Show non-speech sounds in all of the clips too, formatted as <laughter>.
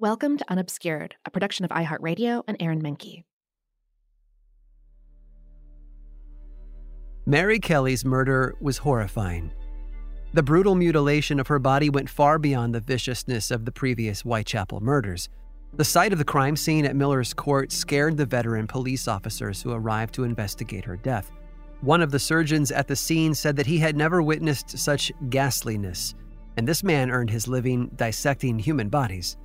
Welcome to Unobscured, a production of iHeartRadio and Aaron Mahnke. Mary Kelly's murder was horrifying. The brutal mutilation of her body went far beyond the viciousness of the previous Whitechapel murders. The sight of the crime scene at Miller's Court scared the veteran police officers who arrived to investigate her death. One of the surgeons at the scene said that he had never witnessed such ghastliness, and this man earned his living dissecting human bodies.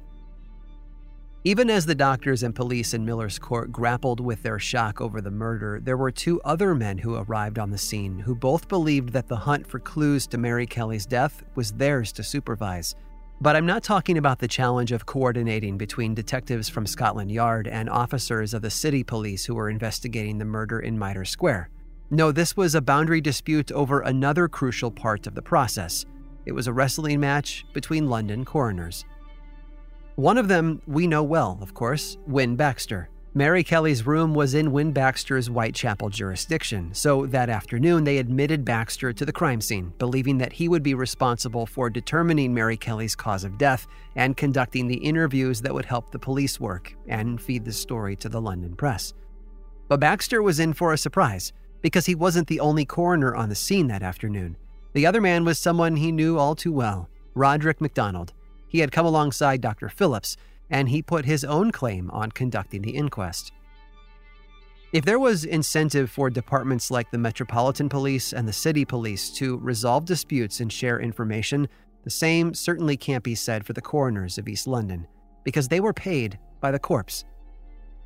Even as the doctors and police in Miller's Court grappled with their shock over the murder, there were two other men who arrived on the scene who both believed that the hunt for clues to Mary Kelly's death was theirs to supervise. But I'm not talking about the challenge of coordinating between detectives from Scotland Yard and officers of the city police who were investigating the murder in Mitre Square. No, this was a boundary dispute over another crucial part of the process. It was a wrestling match between London coroners. One of them we know well, of course, Wynne Baxter. Mary Kelly's room was in Wynne Baxter's Whitechapel jurisdiction, so that afternoon they admitted Baxter to the crime scene, believing that he would be responsible for determining Mary Kelly's cause of death and conducting the interviews that would help the police work and feed the story to the London press. But Baxter was in for a surprise because he wasn't the only coroner on the scene that afternoon. The other man was someone he knew all too well Roderick MacDonald he had come alongside Dr. Phillips, and he put his own claim on conducting the inquest. If there was incentive for departments like the Metropolitan Police and the City Police to resolve disputes and share information, the same certainly can't be said for the coroners of East London, because they were paid by the corpse.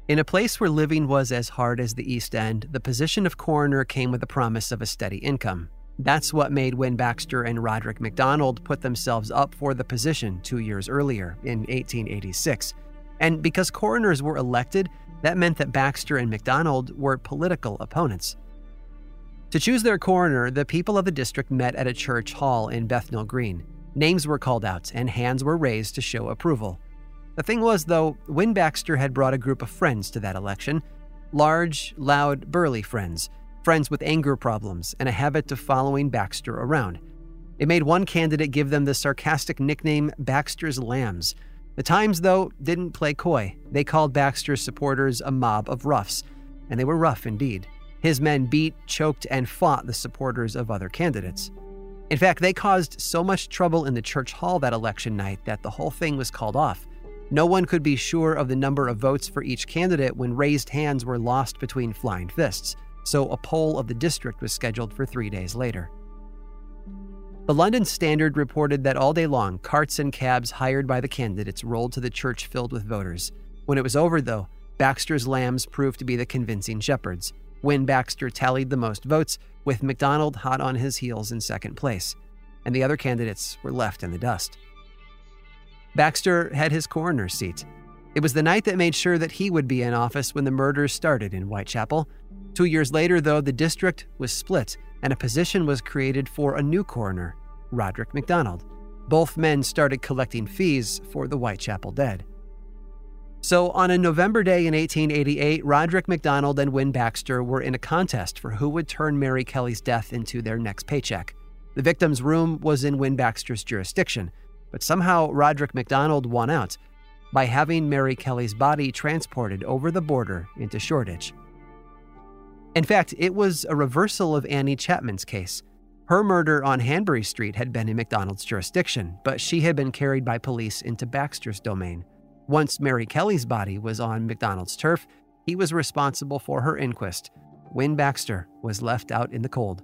In a place where living was as hard as the East End, the position of coroner came with the promise of a steady income. That's what made Wynne Baxter and Roderick MacDonald put themselves up for the position two years earlier, in 1886. And because coroners were elected, that meant that Baxter and MacDonald were political opponents. To choose their coroner, the people of the district met at a church hall in Bethnal Green. Names were called out and hands were raised to show approval. The thing was, though, Win Baxter had brought a group of friends to that election large, loud, burly friends friends with anger problems, and a habit of following Baxter around. It made one candidate give them the sarcastic nickname Baxter's Lambs. The Times, though, didn't play coy. They called Baxter's supporters a mob of roughs, and they were rough indeed. His men beat, choked, and fought the supporters of other candidates. In fact, they caused so much trouble in the church hall that election night that the whole thing was called off. No one could be sure of the number of votes for each candidate when raised hands were lost between flying fists so a poll of the district was scheduled for three days later. The London Standard reported that all day long, carts and cabs hired by the candidates rolled to the church filled with voters. When it was over, though, Baxter's lambs proved to be the convincing shepherds. Wynne Baxter tallied the most votes, with MacDonald hot on his heels in second place, and the other candidates were left in the dust. Baxter had his coroner's seat. It was the night that made sure that he would be in office when the murders started in Whitechapel, Two years later, though, the district was split and a position was created for a new coroner, Roderick MacDonald. Both men started collecting fees for the Whitechapel dead. So, on a November day in 1888, Roderick MacDonald and Wynne Baxter were in a contest for who would turn Mary Kelly's death into their next paycheck. The victim's room was in Win Baxter's jurisdiction, but somehow Roderick MacDonald won out by having Mary Kelly's body transported over the border into Shoreditch. In fact, it was a reversal of Annie Chapman's case. Her murder on Hanbury Street had been in MacDonald's jurisdiction, but she had been carried by police into Baxter's domain. Once Mary Kelly's body was on MacDonald's turf, he was responsible for her inquest. Wynne Baxter was left out in the cold.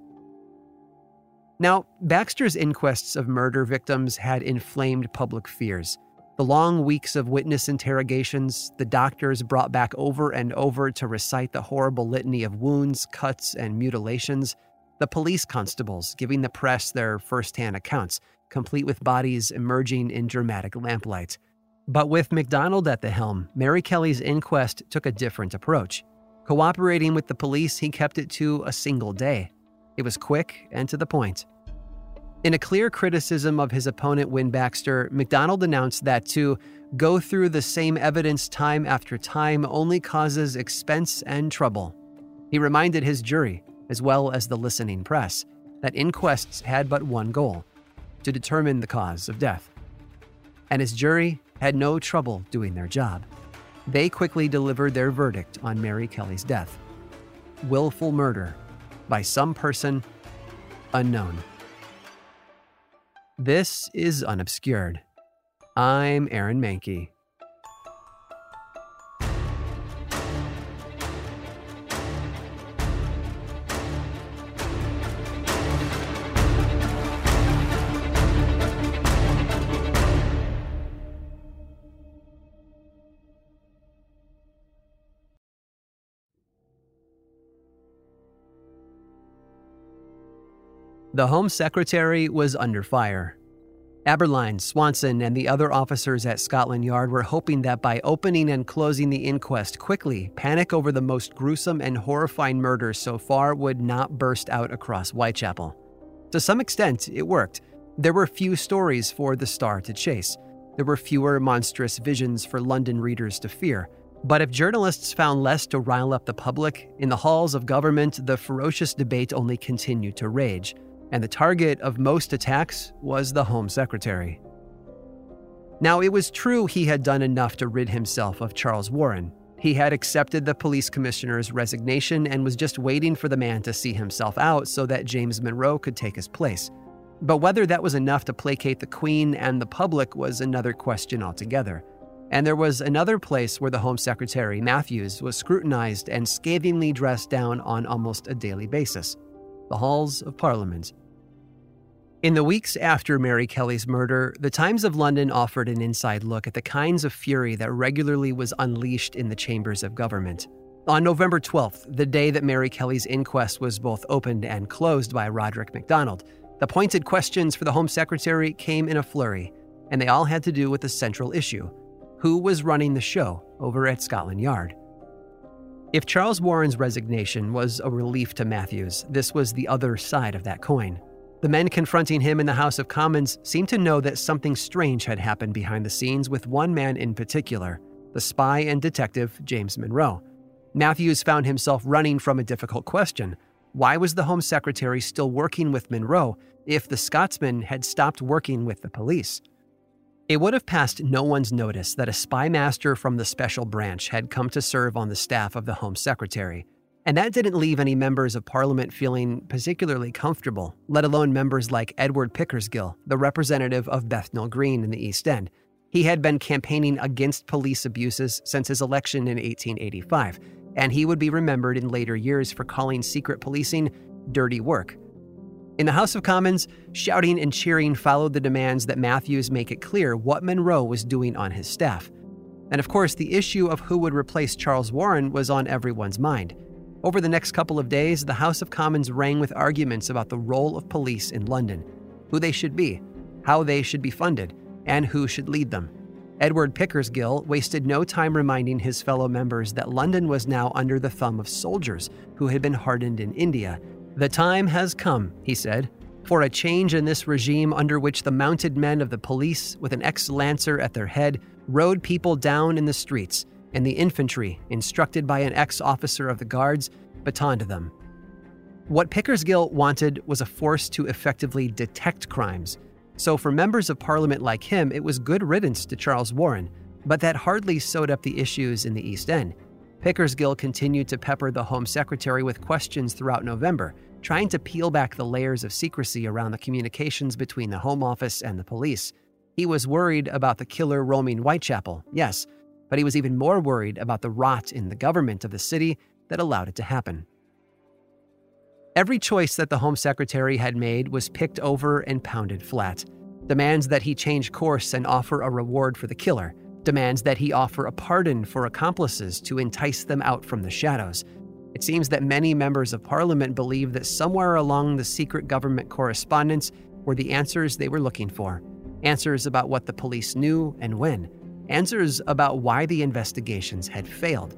Now, Baxter's inquests of murder victims had inflamed public fears. The long weeks of witness interrogations, the doctors brought back over and over to recite the horrible litany of wounds, cuts, and mutilations, the police constables giving the press their firsthand accounts, complete with bodies emerging in dramatic lamplight. But with MacDonald at the helm, Mary Kelly's inquest took a different approach. Cooperating with the police, he kept it to a single day. It was quick and to the point. In a clear criticism of his opponent, Wynne Baxter, McDonald announced that to go through the same evidence time after time only causes expense and trouble. He reminded his jury, as well as the listening press, that inquests had but one goal to determine the cause of death. And his jury had no trouble doing their job. They quickly delivered their verdict on Mary Kelly's death willful murder by some person unknown. This is Unobscured. I'm Aaron Mahnke. The Home Secretary was under fire. Abberline, Swanson, and the other officers at Scotland Yard were hoping that by opening and closing the inquest quickly, panic over the most gruesome and horrifying murder so far would not burst out across Whitechapel. To some extent, it worked. There were few stories for the Star to chase. There were fewer monstrous visions for London readers to fear. But if journalists found less to rile up the public, in the halls of government, the ferocious debate only continued to rage and the target of most attacks was the Home Secretary. Now, it was true he had done enough to rid himself of Charles Warren. He had accepted the police commissioner's resignation and was just waiting for the man to see himself out so that James Monro could take his place. But whether that was enough to placate the Queen and the public was another question altogether. And there was another place where the Home Secretary, Matthews, was scrutinized and scathingly dressed down on almost a daily basis the halls of Parliament. In the weeks after Mary Kelly's murder, the Times of London offered an inside look at the kinds of fury that regularly was unleashed in the chambers of government. On November 12th, the day that Mary Kelly's inquest was both opened and closed by Roderick MacDonald, the pointed questions for the Home Secretary came in a flurry, and they all had to do with the central issue who was running the show over at Scotland Yard? If Charles Warren's resignation was a relief to Matthews, this was the other side of that coin. The men confronting him in the House of Commons seemed to know that something strange had happened behind the scenes with one man in particular, the spy and detective James Monro. Matthews found himself running from a difficult question. Why was the Home Secretary still working with Monro if the Scotsman had stopped working with the police? It would have passed no one's notice that a spy master from the special branch had come to serve on the staff of the Home Secretary. And that didn't leave any members of Parliament feeling particularly comfortable, let alone members like Edward Pickersgill, the representative of Bethnal Green in the East End. He had been campaigning against police abuses since his election in 1885, and he would be remembered in later years for calling secret policing dirty work. In the House of Commons, shouting and cheering followed the demands that Matthews make it clear what Monro was doing on his staff. And of course, the issue of who would replace Charles Warren was on everyone's mind. Over the next couple of days, the House of Commons rang with arguments about the role of police in London, who they should be, how they should be funded, and who should lead them. Edward Pickersgill wasted no time reminding his fellow members that London was now under the thumb of soldiers who had been hardened in India the time has come, he said, for a change in this regime under which the mounted men of the police, with an ex lancer at their head, rode people down in the streets, and the infantry, instructed by an ex officer of the guards, batoned them. What Pickersgill wanted was a force to effectively detect crimes. So, for members of parliament like him, it was good riddance to Charles Warren, but that hardly sewed up the issues in the East End. Pickersgill continued to pepper the Home Secretary with questions throughout November, trying to peel back the layers of secrecy around the communications between the Home Office and the police. He was worried about the killer roaming Whitechapel, yes, but he was even more worried about the rot in the government of the city that allowed it to happen. Every choice that the Home Secretary had made was picked over and pounded flat. Demands that he change course and offer a reward for the killer demands that he offer a pardon for accomplices to entice them out from the shadows. It seems that many members of parliament believe that somewhere along the secret government correspondence were the answers they were looking for answers about what the police knew and when. answers about why the investigations had failed,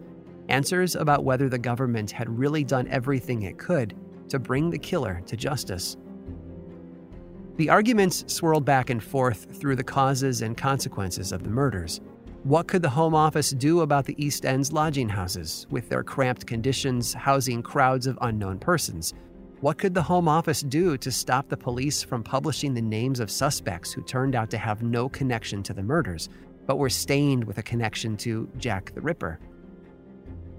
answers about whether the government had really done everything it could to bring the killer to justice. The arguments swirled back and forth through the causes and consequences of the murders. What could the Home Office do about the East End's lodging houses, with their cramped conditions housing crowds of unknown persons? What could the Home Office do to stop the police from publishing the names of suspects who turned out to have no connection to the murders, but were stained with a connection to Jack the Ripper?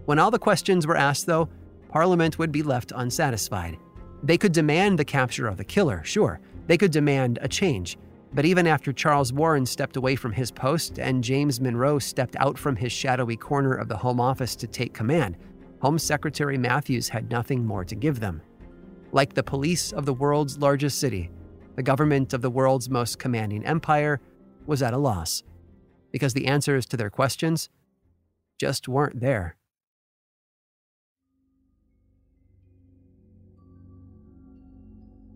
When all the questions were asked, though, Parliament would be left unsatisfied. They could demand the capture of the killer, sure. They could demand a change. But even after Charles Warren stepped away from his post and James Monro stepped out from his shadowy corner of the Home Office to take command, Home Secretary Matthews had nothing more to give them. Like the police of the world's largest city, the government of the world's most commanding empire was at a loss because the answers to their questions just weren't there.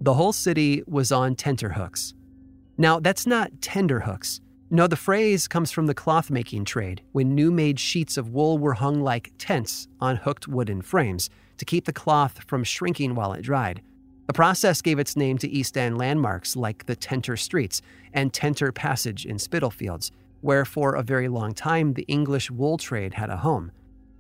The whole city was on tenterhooks. Now, that's not tenderhooks. No, the phrase comes from the cloth making trade, when new made sheets of wool were hung like tents on hooked wooden frames to keep the cloth from shrinking while it dried. The process gave its name to East End landmarks like the Tenter Streets and Tenter Passage in Spitalfields, where for a very long time the English wool trade had a home.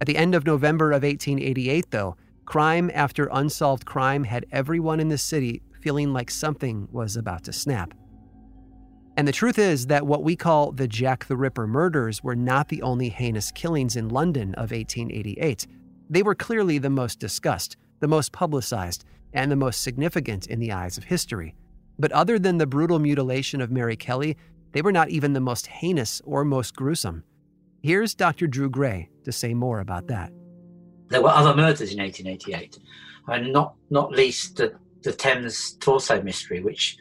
At the end of November of 1888, though, crime after unsolved crime had everyone in the city feeling like something was about to snap. And the truth is that what we call the Jack the Ripper murders were not the only heinous killings in London of 1888. They were clearly the most discussed, the most publicized, and the most significant in the eyes of history. But other than the brutal mutilation of Mary Kelly, they were not even the most heinous or most gruesome. Here's Dr. Drew Gray to say more about that. There were other murders in 1888, and not, not least the the Thames torso mystery, which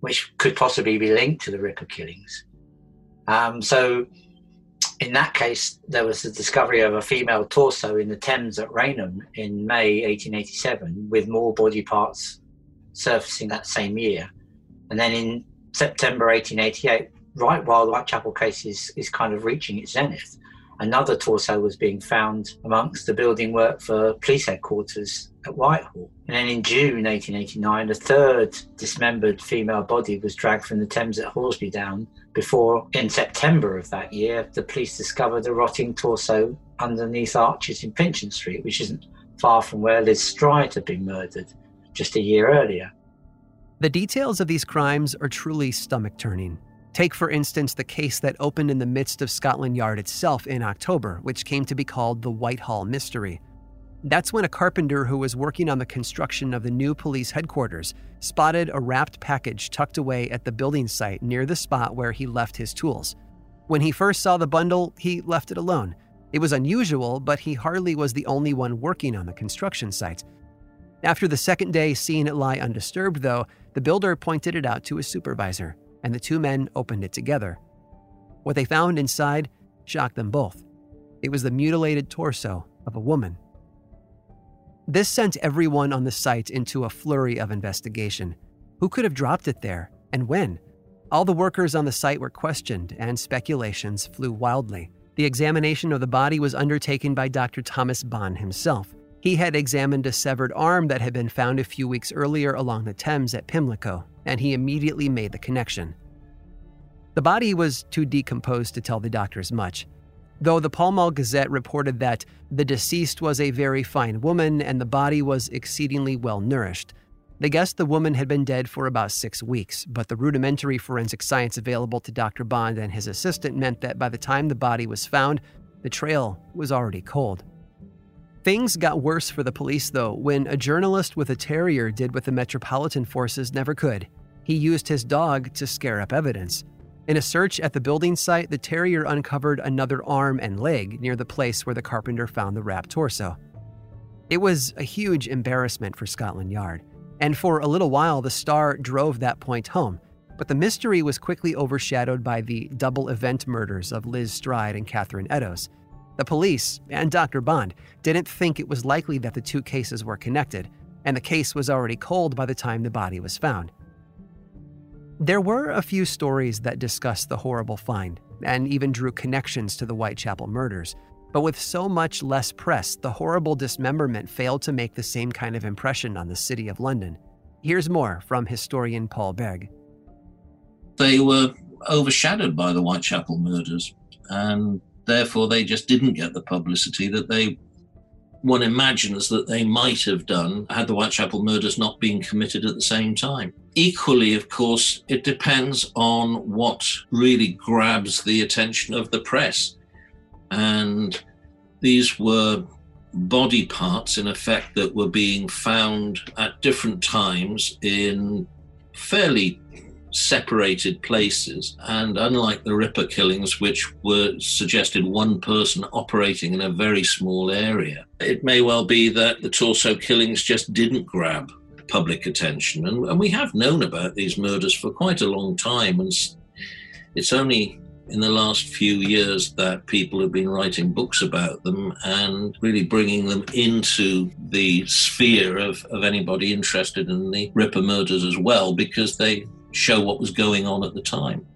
which could possibly be linked to the Ripper killings. Um, so, in that case, there was the discovery of a female torso in the Thames at Rainham in May 1887, with more body parts surfacing that same year. And then in September 1888, right while the Whitechapel case is, is kind of reaching its zenith, another torso was being found amongst the building work for police headquarters at Whitehall. And then in June 1889, a third dismembered female body was dragged from the Thames at Horsleydown before, in September of that year, the police discovered a rotting torso underneath arches in Pinchin Street, which isn't far from where Liz Stride had been murdered just a year earlier. The details of these crimes are truly stomach turning. Take, for instance, the case that opened in the midst of Scotland Yard itself in October, which came to be called the Whitehall Mystery. That's when a carpenter who was working on the construction of the new police headquarters spotted a wrapped package tucked away at the building site near the spot where he left his tools. When he first saw the bundle, he left it alone. It was unusual, but he hardly was the only one working on the construction site. After the second day seeing it lie undisturbed, though, the builder pointed it out to his supervisor, and the two men opened it together. What they found inside shocked them both. It was the mutilated torso of a woman. This sent everyone on the site into a flurry of investigation. Who could have dropped it there, and when? All the workers on the site were questioned, and speculations flew wildly. The examination of the body was undertaken by Dr. Thomas Bond himself. He had examined a severed arm that had been found a few weeks earlier along the Thames at Pimlico, and he immediately made the connection. The body was too decomposed to tell the doctors much though the Pall Mall Gazette reported that the deceased was a very fine woman and the body was exceedingly well nourished. They guessed the woman had been dead for about six weeks, but the rudimentary forensic science available to Dr. Bond and his assistant meant that by the time the body was found, the trail was already cold. Things got worse for the police, though, when a journalist with a terrier did what the Metropolitan Forces never could. He used his dog to scare up evidence. In a search at the building site, the terrier uncovered another arm and leg near the place where the carpenter found the wrapped torso. It was a huge embarrassment for Scotland Yard, and for a little while the Star drove that point home. But the mystery was quickly overshadowed by the double event murders of Liz Stride and Catherine Eddowes. The police and Dr. Bond didn't think it was likely that the two cases were connected, and the case was already cold by the time the body was found. There were a few stories that discussed the horrible find, and even drew connections to the Whitechapel murders. But with so much less press, the horrible dismemberment failed to make the same kind of impression on the City of London. Here's more from historian Paul Begg. They were overshadowed by the Whitechapel murders, and therefore they just didn't get the publicity that they one imagines that they might have done had the Whitechapel murders not been committed at the same time. Equally, of course, it depends on what really grabs the attention of the press. And these were body parts, in effect, that were being found at different times in fairly separated places. And unlike the Ripper killings, which were suggested one person operating in a very small area, it may well be that the torso killings just didn't grab public attention. And, and we have known about these murders for quite a long time. And it's only in the last few years that people have been writing books about them and really bringing them into the sphere of, of anybody interested in the Ripper murders as well, because they show what was going on at the time.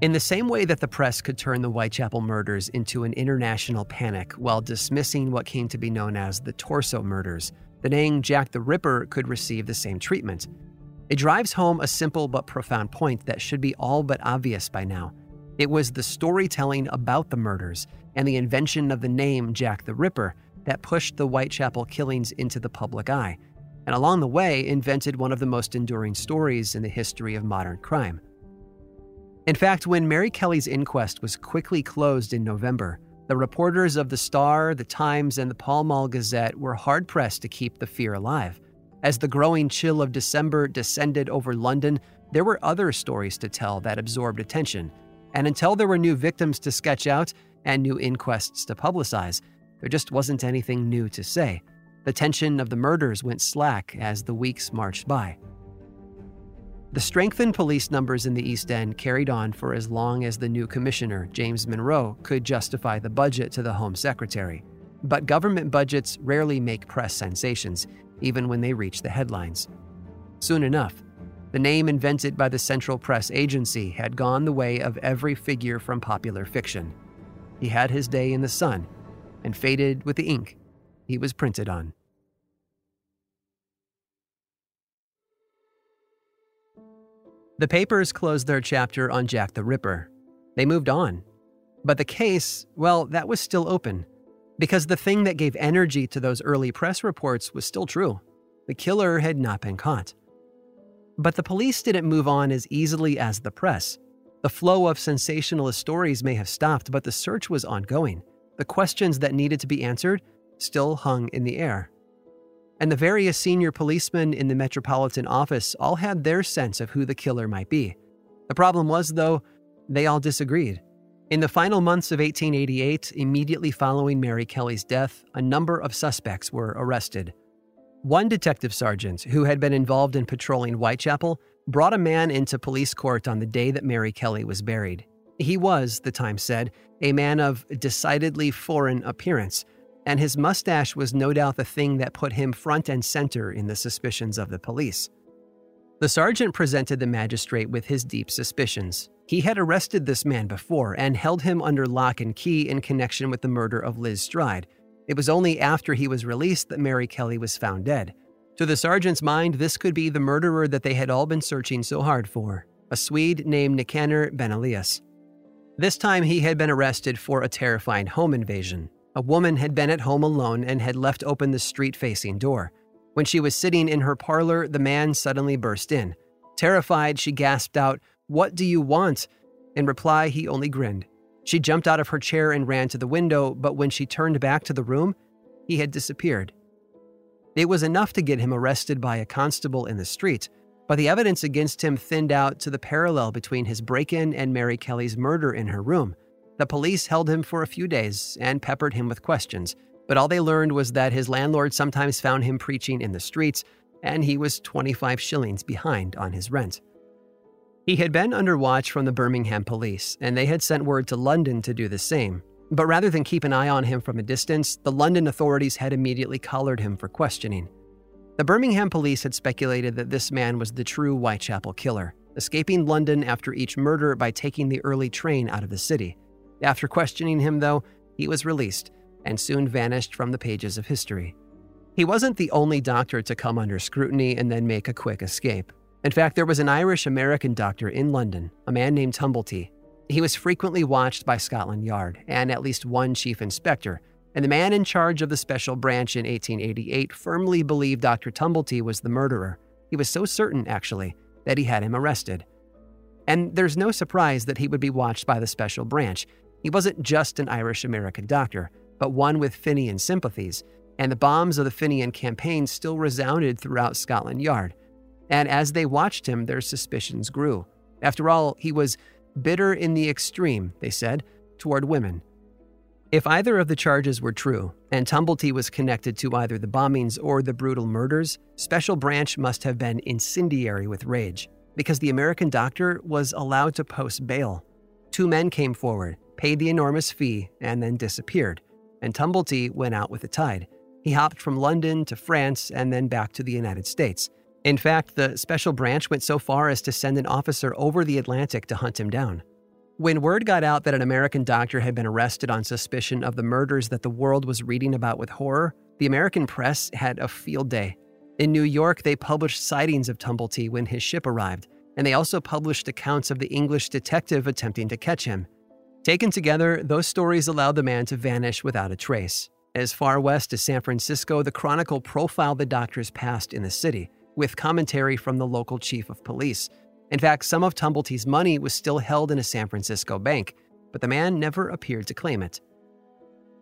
In the same way that the press could turn the Whitechapel murders into an international panic while dismissing what came to be known as the Torso murders, the name Jack the Ripper could receive the same treatment. It drives home a simple but profound point that should be all but obvious by now. It was the storytelling about the murders and the invention of the name Jack the Ripper that pushed the Whitechapel killings into the public eye, and along the way invented one of the most enduring stories in the history of modern crime. In fact, when Mary Kelly's inquest was quickly closed in November, the reporters of the Star, the Times, and the Pall Mall Gazette were hard pressed to keep the fear alive. As the growing chill of December descended over London, there were other stories to tell that absorbed attention, and until there were new victims to sketch out and new inquests to publicize, there just wasn't anything new to say. The tension of the murders went slack as the weeks marched by. The strengthened police numbers in the East End carried on for as long as the new commissioner, James Monro, could justify the budget to the Home Secretary. But government budgets rarely make press sensations, even when they reach the headlines. Soon enough, the name invented by the Central Press Agency had gone the way of every figure from popular fiction. He had his day in the sun and faded with the ink he was printed on. The papers closed their chapter on Jack the Ripper. They moved on. But the case, well, that was still open. Because the thing that gave energy to those early press reports was still true. The killer had not been caught. But the police didn't move on as easily as the press. The flow of sensationalist stories may have stopped, but the search was ongoing. The questions that needed to be answered still hung in the air. And the various senior policemen in the Metropolitan Office all had their sense of who the killer might be. The problem was, though, they all disagreed. In the final months of 1888, immediately following Mary Kelly's death, a number of suspects were arrested. One detective sergeant who had been involved in patrolling Whitechapel brought a man into police court on the day that Mary Kelly was buried. He was, the Times said, a man of decidedly foreign appearance, and his mustache was no doubt the thing that put him front and center in the suspicions of the police. The sergeant presented the magistrate with his deep suspicions. He had arrested this man before and held him under lock and key in connection with the murder of Liz Stride, it was only after he was released that Mary Kelly was found dead. To the sergeant's mind, this could be the murderer that they had all been searching so hard for a Swede named Nikaner Benelius. This time he had been arrested for a terrifying home invasion. A woman had been at home alone and had left open the street facing door. When she was sitting in her parlor, the man suddenly burst in. Terrified, she gasped out, What do you want? In reply, he only grinned. She jumped out of her chair and ran to the window, but when she turned back to the room, he had disappeared. It was enough to get him arrested by a constable in the street, but the evidence against him thinned out to the parallel between his break in and Mary Kelly's murder in her room. The police held him for a few days and peppered him with questions, but all they learned was that his landlord sometimes found him preaching in the streets, and he was 25 shillings behind on his rent. He had been under watch from the Birmingham police, and they had sent word to London to do the same. But rather than keep an eye on him from a distance, the London authorities had immediately collared him for questioning. The Birmingham police had speculated that this man was the true Whitechapel killer, escaping London after each murder by taking the early train out of the city. After questioning him, though, he was released and soon vanished from the pages of history. He wasn't the only doctor to come under scrutiny and then make a quick escape. In fact, there was an Irish American doctor in London, a man named Tumblety. He was frequently watched by Scotland Yard and at least one chief inspector, and the man in charge of the special branch in 1888 firmly believed Dr. Tumblety was the murderer. He was so certain, actually, that he had him arrested. And there's no surprise that he would be watched by the special branch. He wasn't just an Irish American doctor, but one with Fenian sympathies, and the bombs of the Fenian campaign still resounded throughout Scotland Yard. And as they watched him, their suspicions grew. After all, he was bitter in the extreme, they said, toward women. If either of the charges were true, and Tumblety was connected to either the bombings or the brutal murders, Special Branch must have been incendiary with rage, because the American doctor was allowed to post bail. Two men came forward, paid the enormous fee, and then disappeared, and Tumblety went out with the tide. He hopped from London to France and then back to the United States. In fact, the Special Branch went so far as to send an officer over the Atlantic to hunt him down. When word got out that an American doctor had been arrested on suspicion of the murders that the world was reading about with horror, the American press had a field day. In New York, they published sightings of Tumblety when his ship arrived, and they also published accounts of the English detective attempting to catch him. Taken together, those stories allowed the man to vanish without a trace. As far west as San Francisco, the Chronicle profiled the doctor's past in the city, with commentary from the local chief of police, in fact, some of Tumblety's money was still held in a San Francisco bank, but the man never appeared to claim it.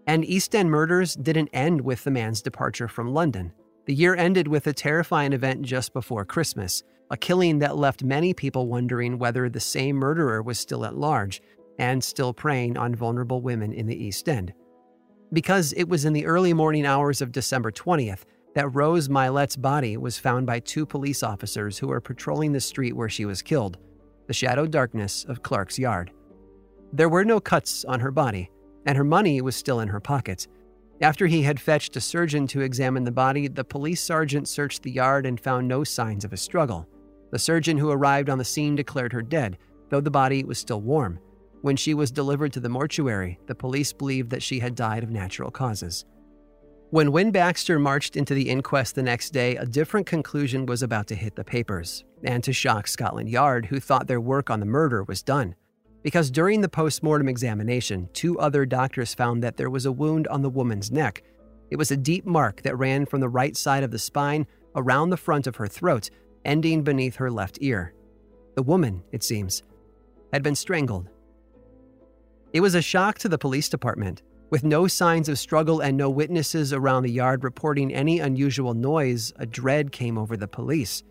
And East End murders didn't end with the man's departure from London. The year ended with a terrifying event just before Christmas, a killing that left many people wondering whether the same murderer was still at large and still preying on vulnerable women in the East End. Because it was in the early morning hours of December 20th that Rose Mylett's body was found by two police officers who were patrolling the street where she was killed, the shadow darkness of Clark's Yard. There were no cuts on her body, and her money was still in her pocket. After he had fetched a surgeon to examine the body, the police sergeant searched the yard and found no signs of a struggle. The surgeon who arrived on the scene declared her dead, though the body was still warm. When she was delivered to the mortuary, the police believed that she had died of natural causes. When Wynne Baxter marched into the inquest the next day, a different conclusion was about to hit the papers, and to shock Scotland Yard, who thought their work on the murder was done. Because during the post mortem examination, two other doctors found that there was a wound on the woman's neck. It was a deep mark that ran from the right side of the spine around the front of her throat, ending beneath her left ear. The woman, it seems, had been strangled. It was a shock to the police department, with no signs of struggle and no witnesses around the yard reporting any unusual noise, a dread came over the police.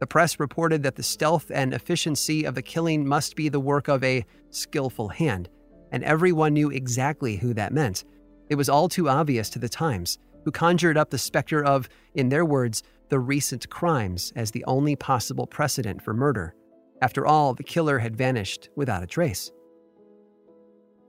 The press reported that the stealth and efficiency of the killing must be the work of a skillful hand, and everyone knew exactly who that meant. It was all too obvious to the Times, who conjured up the specter of, in their words, the recent crimes as the only possible precedent for murder. After all, the killer had vanished without a trace.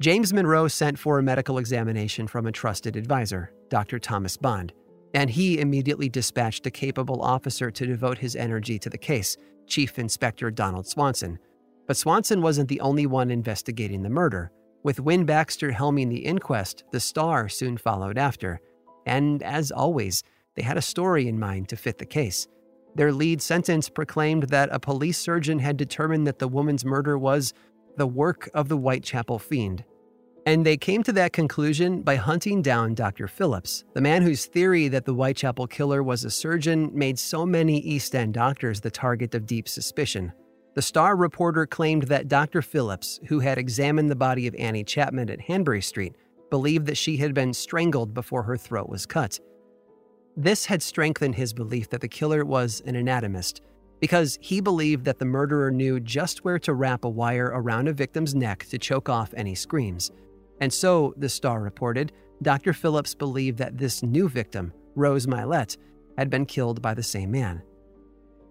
James Monro sent for a medical examination from a trusted advisor, Dr. Thomas Bond, and he immediately dispatched a capable officer to devote his energy to the case, Chief Inspector Donald Swanson. But Swanson wasn't the only one investigating the murder. With Wynne Baxter helming the inquest, the Star soon followed after. And as always, they had a story in mind to fit the case. Their lead sentence proclaimed that a police surgeon had determined that the woman's murder was the work of the Whitechapel fiend. And they came to that conclusion by hunting down Dr. Phillips, the man whose theory that the Whitechapel killer was a surgeon made so many East End doctors the target of deep suspicion. The Star reporter claimed that Dr. Phillips, who had examined the body of Annie Chapman at Hanbury Street, believed that she had been strangled before her throat was cut. This had strengthened his belief that the killer was an anatomist because he believed that the murderer knew just where to wrap a wire around a victim's neck to choke off any screams. And so, the Star reported, Dr. Phillips believed that this new victim, Rose Mylett, had been killed by the same man.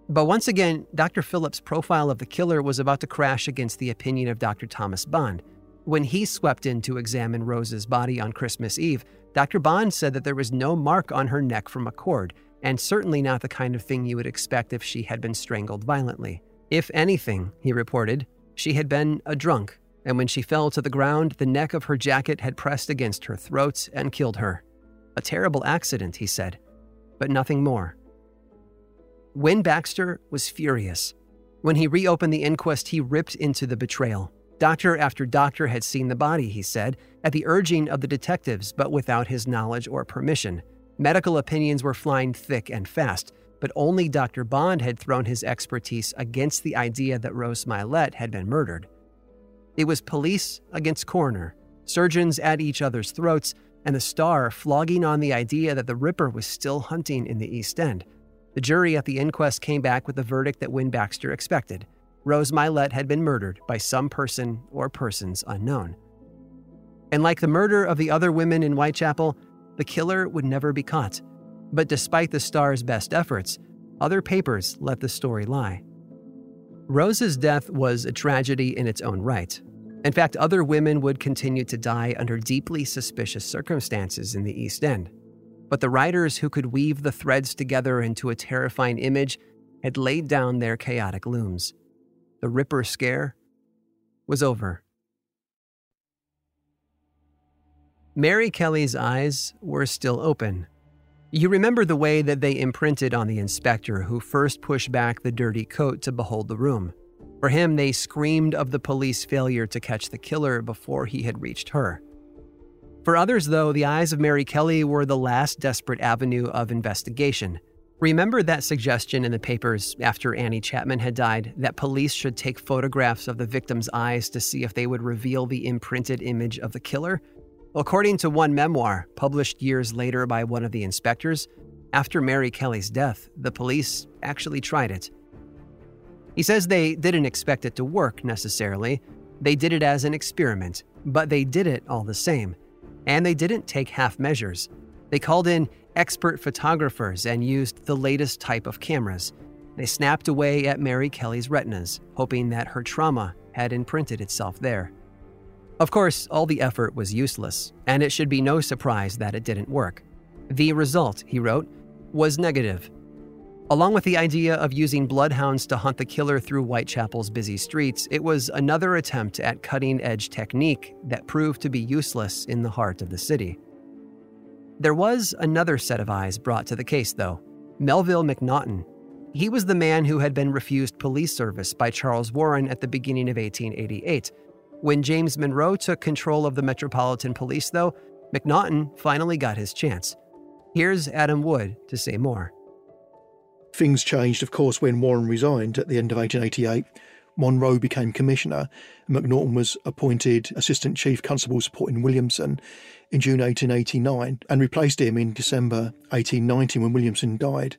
But once again, Dr. Phillips' profile of the killer was about to crash against the opinion of Dr. Thomas Bond. When he swept in to examine Rose's body on Christmas Eve, Dr. Bond said that there was no mark on her neck from a cord, and certainly not the kind of thing you would expect if she had been strangled violently. If anything, he reported, she had been a drunk, and when she fell to the ground, the neck of her jacket had pressed against her throat and killed her. A terrible accident, he said, but nothing more. Wynne Baxter was furious. When he reopened the inquest, he ripped into the betrayal. Doctor after doctor had seen the body, he said, at the urging of the detectives, but without his knowledge or permission. Medical opinions were flying thick and fast, but only Dr. Bond had thrown his expertise against the idea that Rose Smollett had been murdered. It was police against coroner, surgeons at each other's throats, and the star flogging on the idea that the Ripper was still hunting in the East End. The jury at the inquest came back with the verdict that Wynne Baxter expected. Rose Mylett had been murdered by some person or persons unknown. And like the murder of the other women in Whitechapel, the killer would never be caught. But despite the star's best efforts, other papers let the story lie. Rose's death was a tragedy in its own right. In fact, other women would continue to die under deeply suspicious circumstances in the East End. But the writers who could weave the threads together into a terrifying image had laid down their chaotic looms. The Ripper scare was over. Mary Kelly's eyes were still open. You remember the way that they imprinted on the inspector who first pushed back the dirty coat to behold the room. For him, they screamed of the police failure to catch the killer before he had reached her. For others, though, the eyes of Mary Kelly were the last desperate avenue of investigation. Remember that suggestion in the papers after Annie Chapman had died that police should take photographs of the victim's eyes to see if they would reveal the imprinted image of the killer? According to one memoir published years later by one of the inspectors, after Mary Kelly's death, the police actually tried it. He says they didn't expect it to work necessarily. They did it as an experiment, but they did it all the same. And they didn't take half measures. They called in expert photographers and used the latest type of cameras. They snapped away at Mary Kelly's retinas, hoping that her trauma had imprinted itself there. Of course, all the effort was useless, and it should be no surprise that it didn't work. The result, he wrote, was negative. Along with the idea of using bloodhounds to hunt the killer through Whitechapel's busy streets, it was another attempt at cutting edge technique that proved to be useless in the heart of the city. There was another set of eyes brought to the case, though Melville Macnaghten. He was the man who had been refused police service by Charles Warren at the beginning of 1888 when James Monro took control of the Metropolitan Police, though, Macnaghten finally got his chance. Here's Adam Wood to say more. Things changed, of course, when Warren resigned at the end of 1888. Monro became commissioner. Macnaghten was appointed assistant chief constable supporting Williamson in June 1889 and replaced him in December 1890 when Williamson died.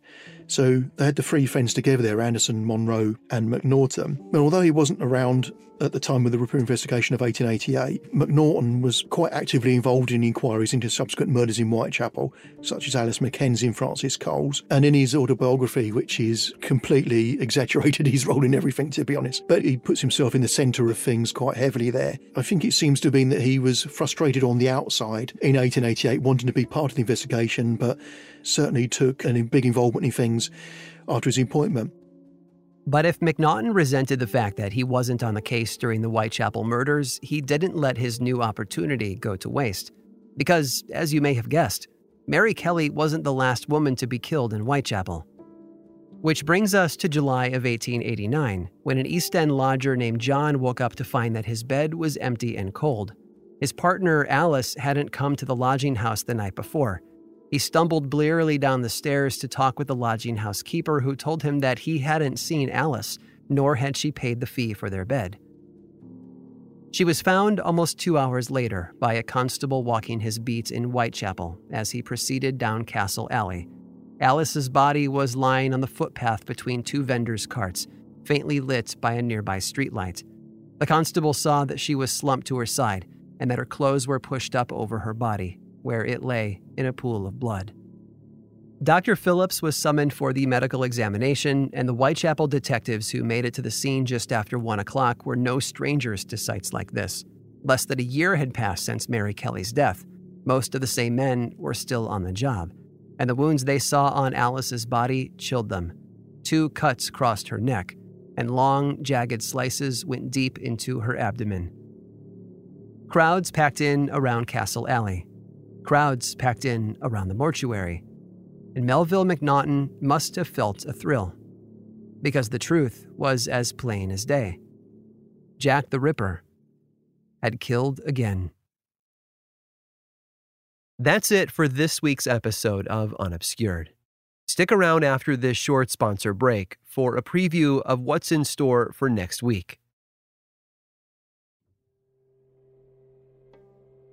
So they had the three friends together there Anderson, Monro, and Macnaghten. And although he wasn't around at the time of the Ripper investigation of 1888, Macnaghten was quite actively involved in inquiries into subsequent murders in Whitechapel, such as Alice Mackenzie and Frances Coles. And in his autobiography, which is completely <laughs> exaggerated his role in everything, to be honest, but he puts himself in the centre of things quite heavily there. I think it seems to have been that he was frustrated on the outside in 1888, wanting to be part of the investigation, but certainly took a big involvement in things after his appointment. But if Macnaghten resented the fact that he wasn't on the case during the Whitechapel murders, he didn't let his new opportunity go to waste. Because, as you may have guessed, Mary Kelly wasn't the last woman to be killed in Whitechapel. Which brings us to July of 1889, when an East End lodger named John woke up to find that his bed was empty and cold. His partner, Alice, hadn't come to the lodging house the night before, he stumbled blearily down the stairs to talk with the lodging house keeper, who told him that he hadn't seen Alice, nor had she paid the fee for their bed. She was found almost two hours later by a constable walking his beat in Whitechapel as he proceeded down Castle Alley. Alice's body was lying on the footpath between two vendors' carts, faintly lit by a nearby streetlight. The constable saw that she was slumped to her side and that her clothes were pushed up over her body where it lay in a pool of blood. Dr. Phillips was summoned for the medical examination, and the Whitechapel detectives who made it to the scene just after 1 o'clock were no strangers to sights like this. Less than a year had passed since Mary Kelly's death. Most of the same men were still on the job, and the wounds they saw on Alice's body chilled them. Two cuts crossed her neck. and long, jagged slices went deep into her abdomen. Crowds packed in around Castle Alley. Crowds packed in around the mortuary. And Melville Macnaghten must have felt a thrill. Because the truth was as plain as day. Jack the Ripper had killed again. That's it for this week's episode of Unobscured. Stick around after this short sponsor break for a preview of what's in store for next week.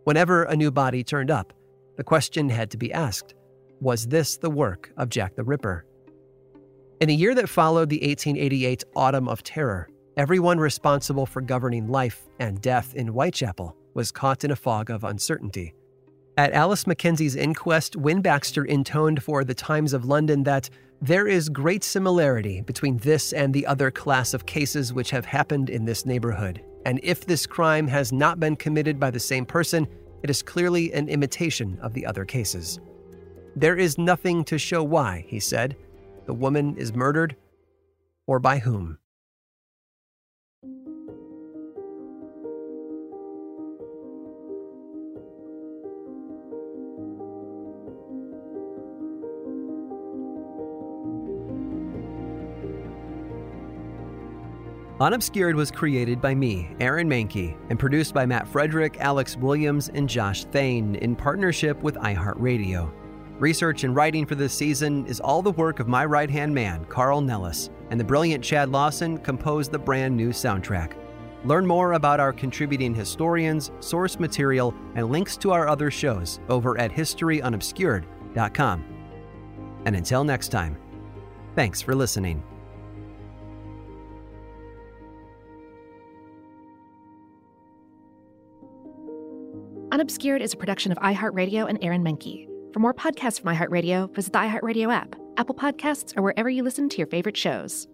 Whenever a new body turned up, the question had to be asked Was this the work of Jack the Ripper? In a year that followed the 1888 Autumn of Terror, everyone responsible for governing life and death in Whitechapel was caught in a fog of uncertainty. At Alice Mackenzie's inquest, Wynne Baxter intoned for the Times of London that there is great similarity between this and the other class of cases which have happened in this neighborhood, and if this crime has not been committed by the same person, it is clearly an imitation of the other cases. There is nothing to show why, he said, the woman is murdered, or by whom. Unobscured was created by me, Aaron Mahnke, and produced by Matt Frederick, Alex Williams, and Josh Thane in partnership with iHeartRadio. Research and writing for this season is all the work of my right hand man, Carl Nellis, and the brilliant Chad Lawson composed the brand new soundtrack. Learn more about our contributing historians, source material, and links to our other shows over at historyunobscured.com. And until next time, thanks for listening. Unobscured is a production of iHeartRadio and Aaron Mahnke. For more podcasts from iHeartRadio, visit the iHeartRadio app, Apple Podcasts, or wherever you listen to your favorite shows.